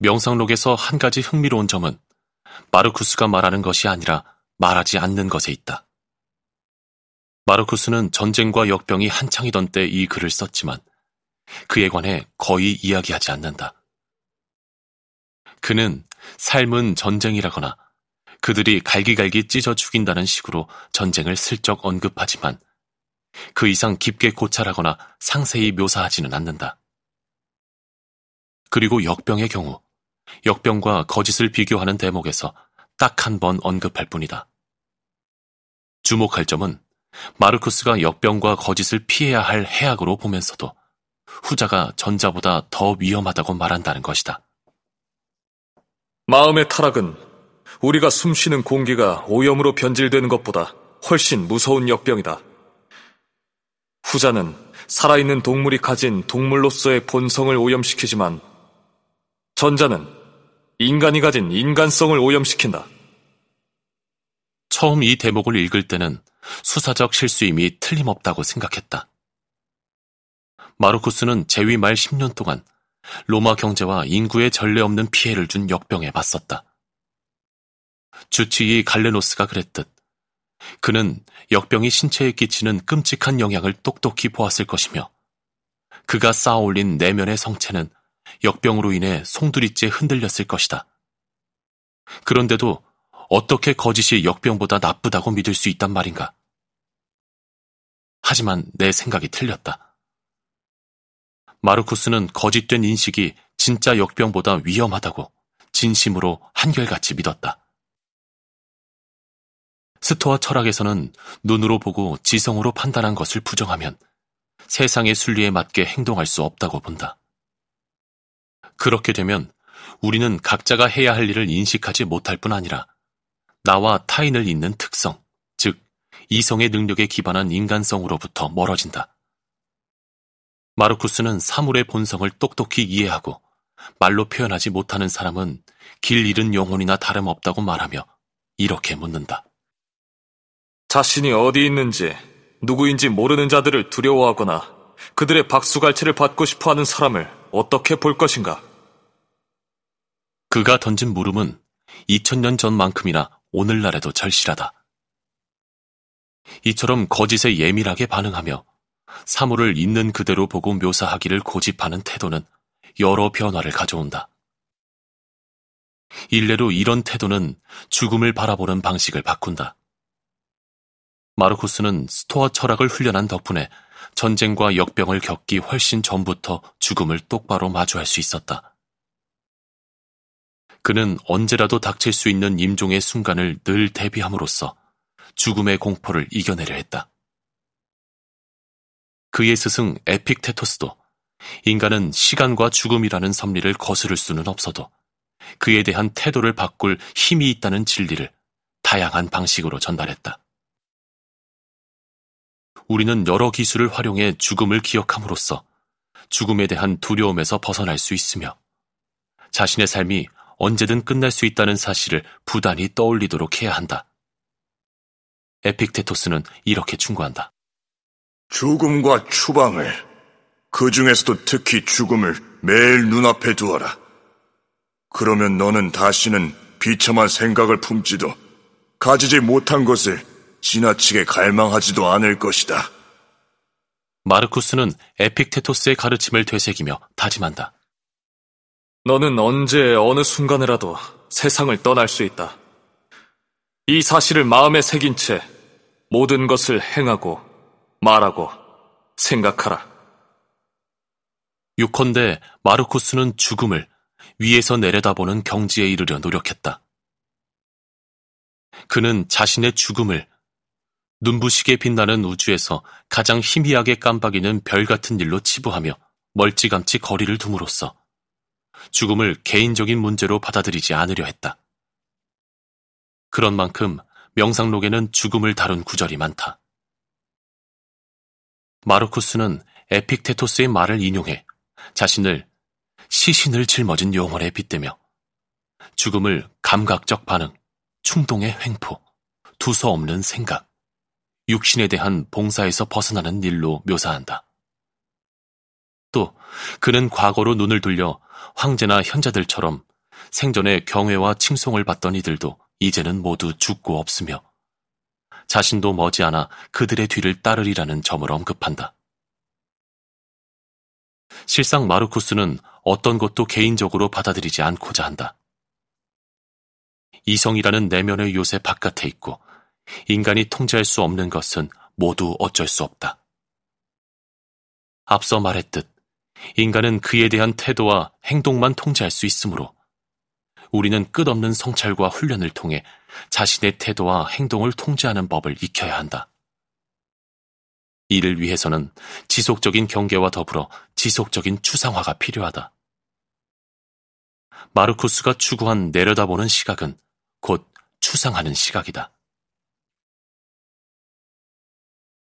명상록에서 한 가지 흥미로운 점은 마르쿠스가 말하는 것이 아니라 말하지 않는 것에 있다. 마르쿠스는 전쟁과 역병이 한창이던 때 이 글을 썼지만 그에 관해 거의 이야기하지 않는다. 그는 삶은 전쟁이라거나 그들이 갈기갈기 찢어 죽인다는 식으로 전쟁을 슬쩍 언급하지만 그 이상 깊게 고찰하거나 상세히 묘사하지는 않는다. 그리고 역병의 경우 역병과 거짓을 비교하는 대목에서 딱 한 번 언급할 뿐이다. 주목할 점은 마르쿠스가 역병과 거짓을 피해야 할 해악으로 보면서도 후자가 전자보다 더 위험하다고 말한다는 것이다. 마음의 타락은 우리가 숨쉬는 공기가 오염으로 변질되는 것보다 훨씬 무서운 역병이다. 후자는 살아있는 동물이 가진 동물로서의 본성을 오염시키지만 전자는 인간이 가진 인간성을 오염시킨다. 처음 이 대목을 읽을 때는 수사적 실수임이 틀림없다고 생각했다. 마르쿠스는 재위 말 10년 동안 로마 경제와 인구에 전례 없는 피해를 준 역병에 맞섰다. 주치의 갈레노스가 그랬듯 그는 역병이 신체에 끼치는 끔찍한 영향을 똑똑히 보았을 것이며 그가 쌓아올린 내면의 성체는 역병으로 인해 송두리째 흔들렸을 것이다. 그런데도 어떻게 거짓이 역병보다 나쁘다고 믿을 수 있단 말인가? 하지만 내 생각이 틀렸다. 마르쿠스는 거짓된 인식이 진짜 역병보다 위험하다고 진심으로 한결같이 믿었다. 스토아 철학에서는 눈으로 보고 지성으로 판단한 것을 부정하면 세상의 순리에 맞게 행동할 수 없다고 본다. 그렇게 되면 우리는 각자가 해야 할 일을 인식하지 못할 뿐 아니라 나와 타인을 잇는 특성, 즉 이성의 능력에 기반한 인간성으로부터 멀어진다. 마르쿠스는 사물의 본성을 똑똑히 이해하고 말로 표현하지 못하는 사람은 길 잃은 영혼이나 다름없다고 말하며 이렇게 묻는다. 자신이 어디 있는지 누구인지 모르는 자들을 두려워하거나 그들의 박수갈채를 받고 싶어 하는 사람을 어떻게 볼 것인가? 그가 던진 물음은 2000년 전만큼이나 오늘날에도 절실하다. 이처럼 거짓에 예민하게 반응하며 사물을 있는 그대로 보고 묘사하기를 고집하는 태도는 여러 변화를 가져온다. 일례로 이런 태도는 죽음을 바라보는 방식을 바꾼다. 마르쿠스는 스토아 철학을 훈련한 덕분에 전쟁과 역병을 겪기 훨씬 전부터 죽음을 똑바로 마주할 수 있었다. 그는 언제라도 닥칠 수 있는 임종의 순간을 늘 대비함으로써 죽음의 공포를 이겨내려 했다. 그의 스승 에픽테토스도 인간은 시간과 죽음이라는 섭리를 거스를 수는 없어도 그에 대한 태도를 바꿀 힘이 있다는 진리를 다양한 방식으로 전달했다. 우리는 여러 기술을 활용해 죽음을 기억함으로써 죽음에 대한 두려움에서 벗어날 수 있으며 자신의 삶이 언제든 끝날 수 있다는 사실을 부단히 떠올리도록 해야 한다. 에픽테토스는 이렇게 충고한다. 죽음과 추방을, 그 중에서도 특히 죽음을 매일 눈앞에 두어라. 그러면 너는 다시는 비참한 생각을 품지도 가지지 못한 것을 지나치게 갈망하지도 않을 것이다. 마르쿠스는 에픽테토스의 가르침을 되새기며 다짐한다. 너는 언제 어느 순간에라도 세상을 떠날 수 있다. 이 사실을 마음에 새긴 채 모든 것을 행하고 말하고 생각하라. 유컨대 마르쿠스는 죽음을 위에서 내려다보는 경지에 이르려 노력했다. 그는 자신의 죽음을 눈부시게 빛나는 우주에서 가장 희미하게 깜박이는 별 같은 일로 치부하며 멀찌감치 거리를 둠으로써 죽음을 개인적인 문제로 받아들이지 않으려 했다. 그런 만큼 명상록에는 죽음을 다룬 구절이 많다. 마르쿠스는 에픽테토스의 말을 인용해 자신을 시신을 짊어진 영혼에 빗대며 죽음을 감각적 반응, 충동의 횡포, 두서 없는 생각, 육신에 대한 봉사에서 벗어나는 일로 묘사한다. 또 그는 과거로 눈을 돌려 황제나 현자들처럼 생전에 경외와 칭송을 받던 이들도 이제는 모두 죽고 없으며 자신도 머지않아 그들의 뒤를 따르리라는 점을 언급한다. 실상 마르쿠스는 어떤 것도 개인적으로 받아들이지 않고자 한다. 이성이라는 내면의 요새 바깥에 있고 인간이 통제할 수 없는 것은 모두 어쩔 수 없다. 앞서 말했듯 인간은 그에 대한 태도와 행동만 통제할 수 있으므로 우리는 끝없는 성찰과 훈련을 통해 자신의 태도와 행동을 통제하는 법을 익혀야 한다. 이를 위해서는 지속적인 경계와 더불어 지속적인 추상화가 필요하다. 마르쿠스가 추구한 내려다보는 시각은 곧 추상하는 시각이다.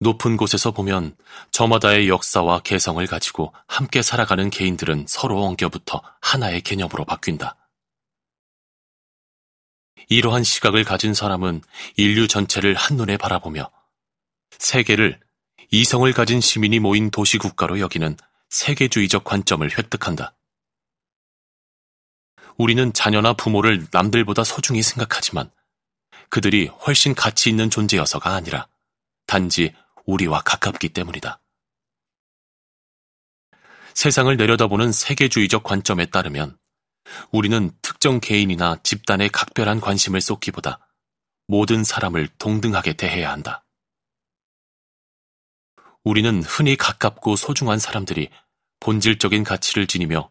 높은 곳에서 보면 저마다의 역사와 개성을 가지고 함께 살아가는 개인들은 서로 엉겨붙어 하나의 개념으로 바뀐다. 이러한 시각을 가진 사람은 인류 전체를 한눈에 바라보며 세계를 이성을 가진 시민이 모인 도시국가로 여기는 세계주의적 관점을 획득한다. 우리는 자녀나 부모를 남들보다 소중히 생각하지만 그들이 훨씬 가치 있는 존재여서가 아니라 단지 우리와 가깝기 때문이다. 세상을 내려다보는 세계주의적 관점에 따르면 우리는 특정 개인이나 집단의 각별한 관심을 쏟기보다 모든 사람을 동등하게 대해야 한다. 우리는 흔히 가깝고 소중한 사람들이 본질적인 가치를 지니며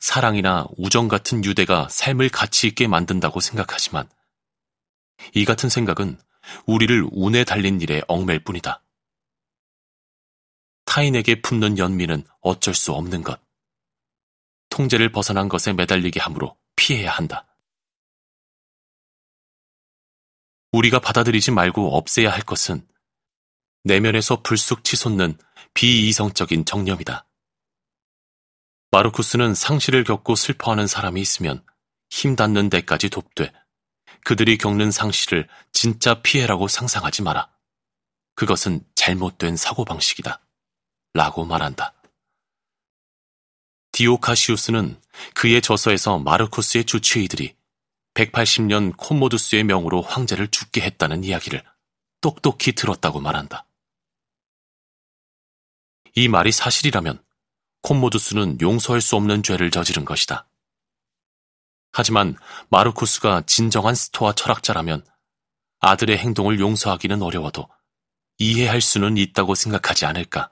사랑이나 우정 같은 유대가 삶을 가치 있게 만든다고 생각하지만 이 같은 생각은 우리를 운에 달린 일에 얽맬 뿐이다. 타인에게 품는 연민은 어쩔 수 없는 것. 통제를 벗어난 것에 매달리게 하므로 피해야 한다. 우리가 받아들이지 말고 없애야 할 것은 내면에서 불쑥 치솟는 비이성적인 정념이다. 마르쿠스는 상실을 겪고 슬퍼하는 사람이 있으면 힘 닿는 데까지 돕되 그들이 겪는 상실을 진짜 피해라고 상상하지 마라. 그것은 잘못된 사고방식이다. 라고 말한다. 디오카시우스는 그의 저서에서 마르쿠스의 주치의들이 180년 콤모두스의 명으로 황제를 죽게 했다는 이야기를 똑똑히 들었다고 말한다. 이 말이 사실이라면 콤모두스는 용서할 수 없는 죄를 저지른 것이다. 하지만 마르쿠스가 진정한 스토아 철학자라면 아들의 행동을 용서하기는 어려워도 이해할 수는 있다고 생각하지 않을까.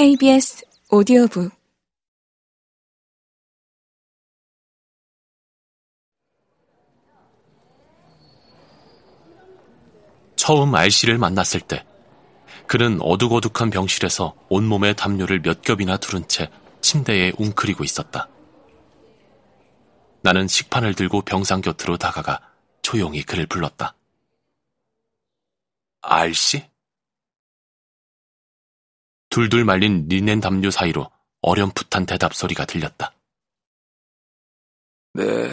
KBS 오디오북 처음 알씨를 만났을 때 그는 어둑어둑한 병실에서 온몸에 담요를 몇 겹이나 두른 채 침대에 웅크리고 있었다. 나는 식판을 들고 병상 곁으로 다가가 조용히 그를 불렀다. 알씨? 둘둘 말린 리넨 담요 사이로 어렴풋한 대답 소리가 들렸다. 네.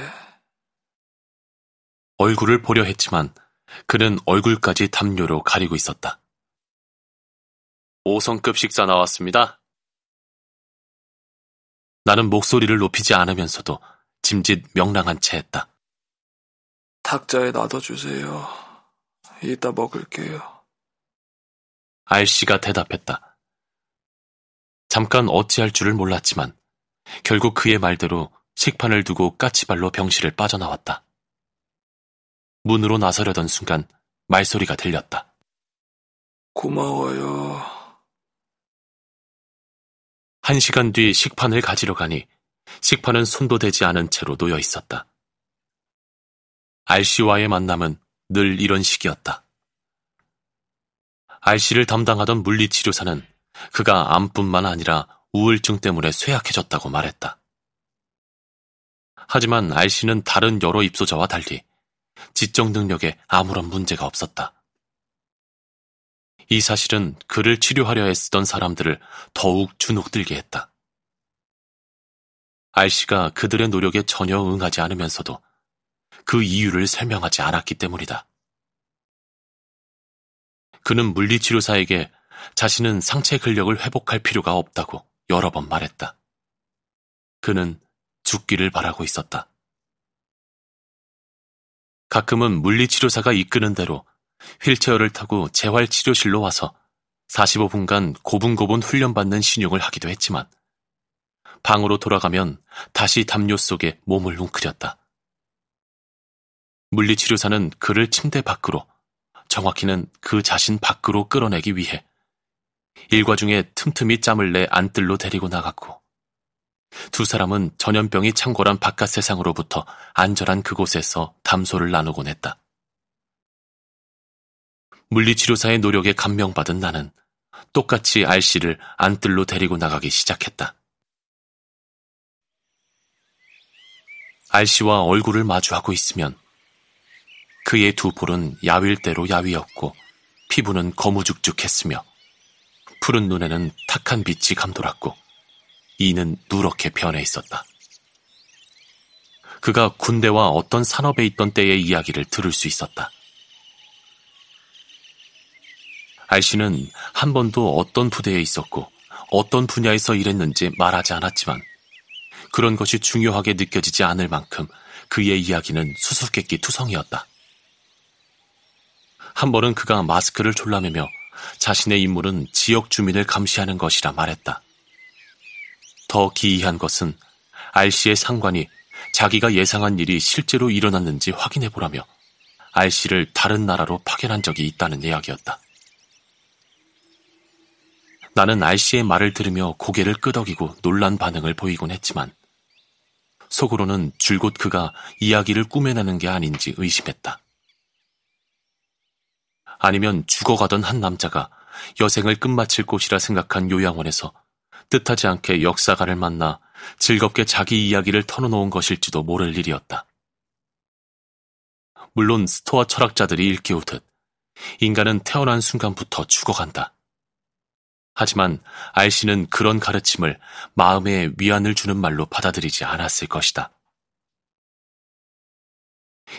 얼굴을 보려 했지만 그는 얼굴까지 담요로 가리고 있었다. 5성급 식사 나왔습니다. 나는 목소리를 높이지 않으면서도 짐짓 명랑한 채 했다. 탁자에 놔둬주세요. 이따 먹을게요. 알씨가 대답했다. 잠깐 어찌할 줄을 몰랐지만 결국 그의 말대로 식판을 두고 까치발로 병실을 빠져나왔다. 문으로 나서려던 순간 말소리가 들렸다. 고마워요. 한 시간 뒤 식판을 가지러 가니 식판은 손도 대지 않은 채로 놓여 있었다. 알씨와의 만남은 늘 이런 식이었다. 알씨를 담당하던 물리치료사는 그가 암뿐만 아니라 우울증 때문에 쇠약해졌다고 말했다. 하지만 알씨는 다른 여러 입소자와 달리 지적 능력에 아무런 문제가 없었다. 이 사실은 그를 치료하려 애쓰던 사람들을 더욱 주눅들게 했다. 알씨가 그들의 노력에 전혀 응하지 않으면서도 그 이유를 설명하지 않았기 때문이다. 그는 물리치료사에게 자신은 상체 근력을 회복할 필요가 없다고 여러 번 말했다. 그는 죽기를 바라고 있었다. 가끔은 물리치료사가 이끄는 대로 휠체어를 타고 재활치료실로 와서 45분간 고분고분 훈련받는 신용을 하기도 했지만 방으로 돌아가면 다시 담요 속에 몸을 웅크렸다. 물리치료사는 그를 침대 밖으로, 정확히는 그 자신 밖으로 끌어내기 위해 일과 중에 틈틈이 짬을 내 안뜰로 데리고 나갔고 두 사람은 전염병이 창궐한 바깥 세상으로부터 안전한 그곳에서 담소를 나누곤 했다. 물리치료사의 노력에 감명받은 나는 똑같이 알씨를 안뜰로 데리고 나가기 시작했다. 알씨와 얼굴을 마주하고 있으면 그의 두 볼은 야윌대로 야위였고 피부는 거무죽죽했으며 푸른 눈에는 탁한 빛이 감돌았고 이는 누렇게 변해 있었다. 그가 군대와 어떤 산업에 있던 때의 이야기를 들을 수 있었다. 알씨는 한 번도 어떤 부대에 있었고 어떤 분야에서 일했는지 말하지 않았지만 그런 것이 중요하게 느껴지지 않을 만큼 그의 이야기는 수수께끼 투성이었다. 한 번은 그가 마스크를 졸라매며 자신의 임무는 지역 주민을 감시하는 것이라 말했다. 더 기이한 것은 알 씨의 상관이 자기가 예상한 일이 실제로 일어났는지 확인해 보라며 알 씨를 다른 나라로 파견한 적이 있다는 이야기였다. 나는 알 씨의 말을 들으며 고개를 끄덕이고 놀란 반응을 보이곤 했지만 속으로는 줄곧 그가 이야기를 꾸며내는 게 아닌지 의심했다. 아니면 죽어가던 한 남자가 여생을 끝마칠 곳이라 생각한 요양원에서 뜻하지 않게 역사가를 만나 즐겁게 자기 이야기를 털어놓은 것일지도 모를 일이었다. 물론 스토아 철학자들이 일깨우듯 인간은 태어난 순간부터 죽어간다. 하지만 알씨는 그런 가르침을 마음에 위안을 주는 말로 받아들이지 않았을 것이다.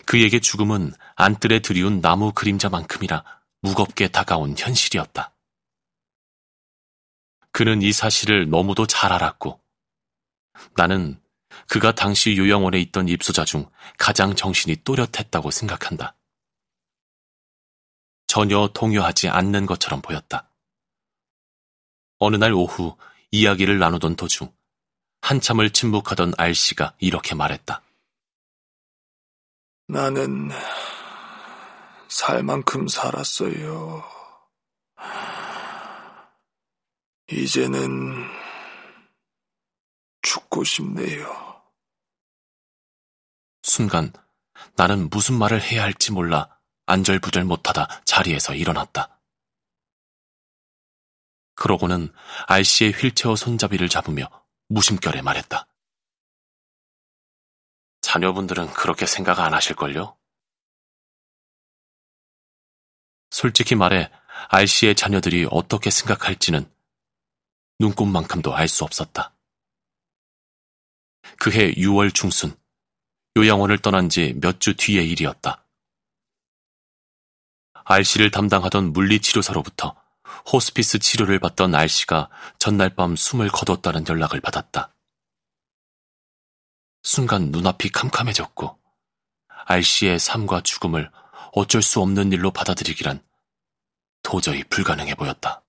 그에게 죽음은 안뜰에 들이운 나무 그림자만큼이나 무겁게 다가온 현실이었다. 그는 이 사실을 너무도 잘 알았고, 나는 그가 당시 요양원에 있던 입소자 중 가장 정신이 또렷했다고 생각한다. 전혀 동요하지 않는 것처럼 보였다. 어느 날 오후 이야기를 나누던 도중 한참을 침묵하던 알 씨가 이렇게 말했다. 나는 살 만큼 살았어요. 이제는 죽고 싶네요. 순간 나는 무슨 말을 해야 할지 몰라 안절부절 못하다 자리에서 일어났다. 그러고는 알씨의 휠체어 손잡이를 잡으며 무심결에 말했다. 자녀분들은 그렇게 생각 안 하실걸요? 솔직히 말해 알씨의 자녀들이 어떻게 생각할지는 눈꽃만큼도 알 수 없었다. 그해 6월 중순, 요양원을 떠난 지 몇 주 뒤의 일이었다. 알씨를 담당하던 물리치료사로부터 호스피스 치료를 받던 알씨가 전날 밤 숨을 거뒀다는 연락을 받았다. 순간 눈앞이 캄캄해졌고 알씨의 삶과 죽음을 어쩔 수 없는 일로 받아들이기란 도저히 불가능해 보였다.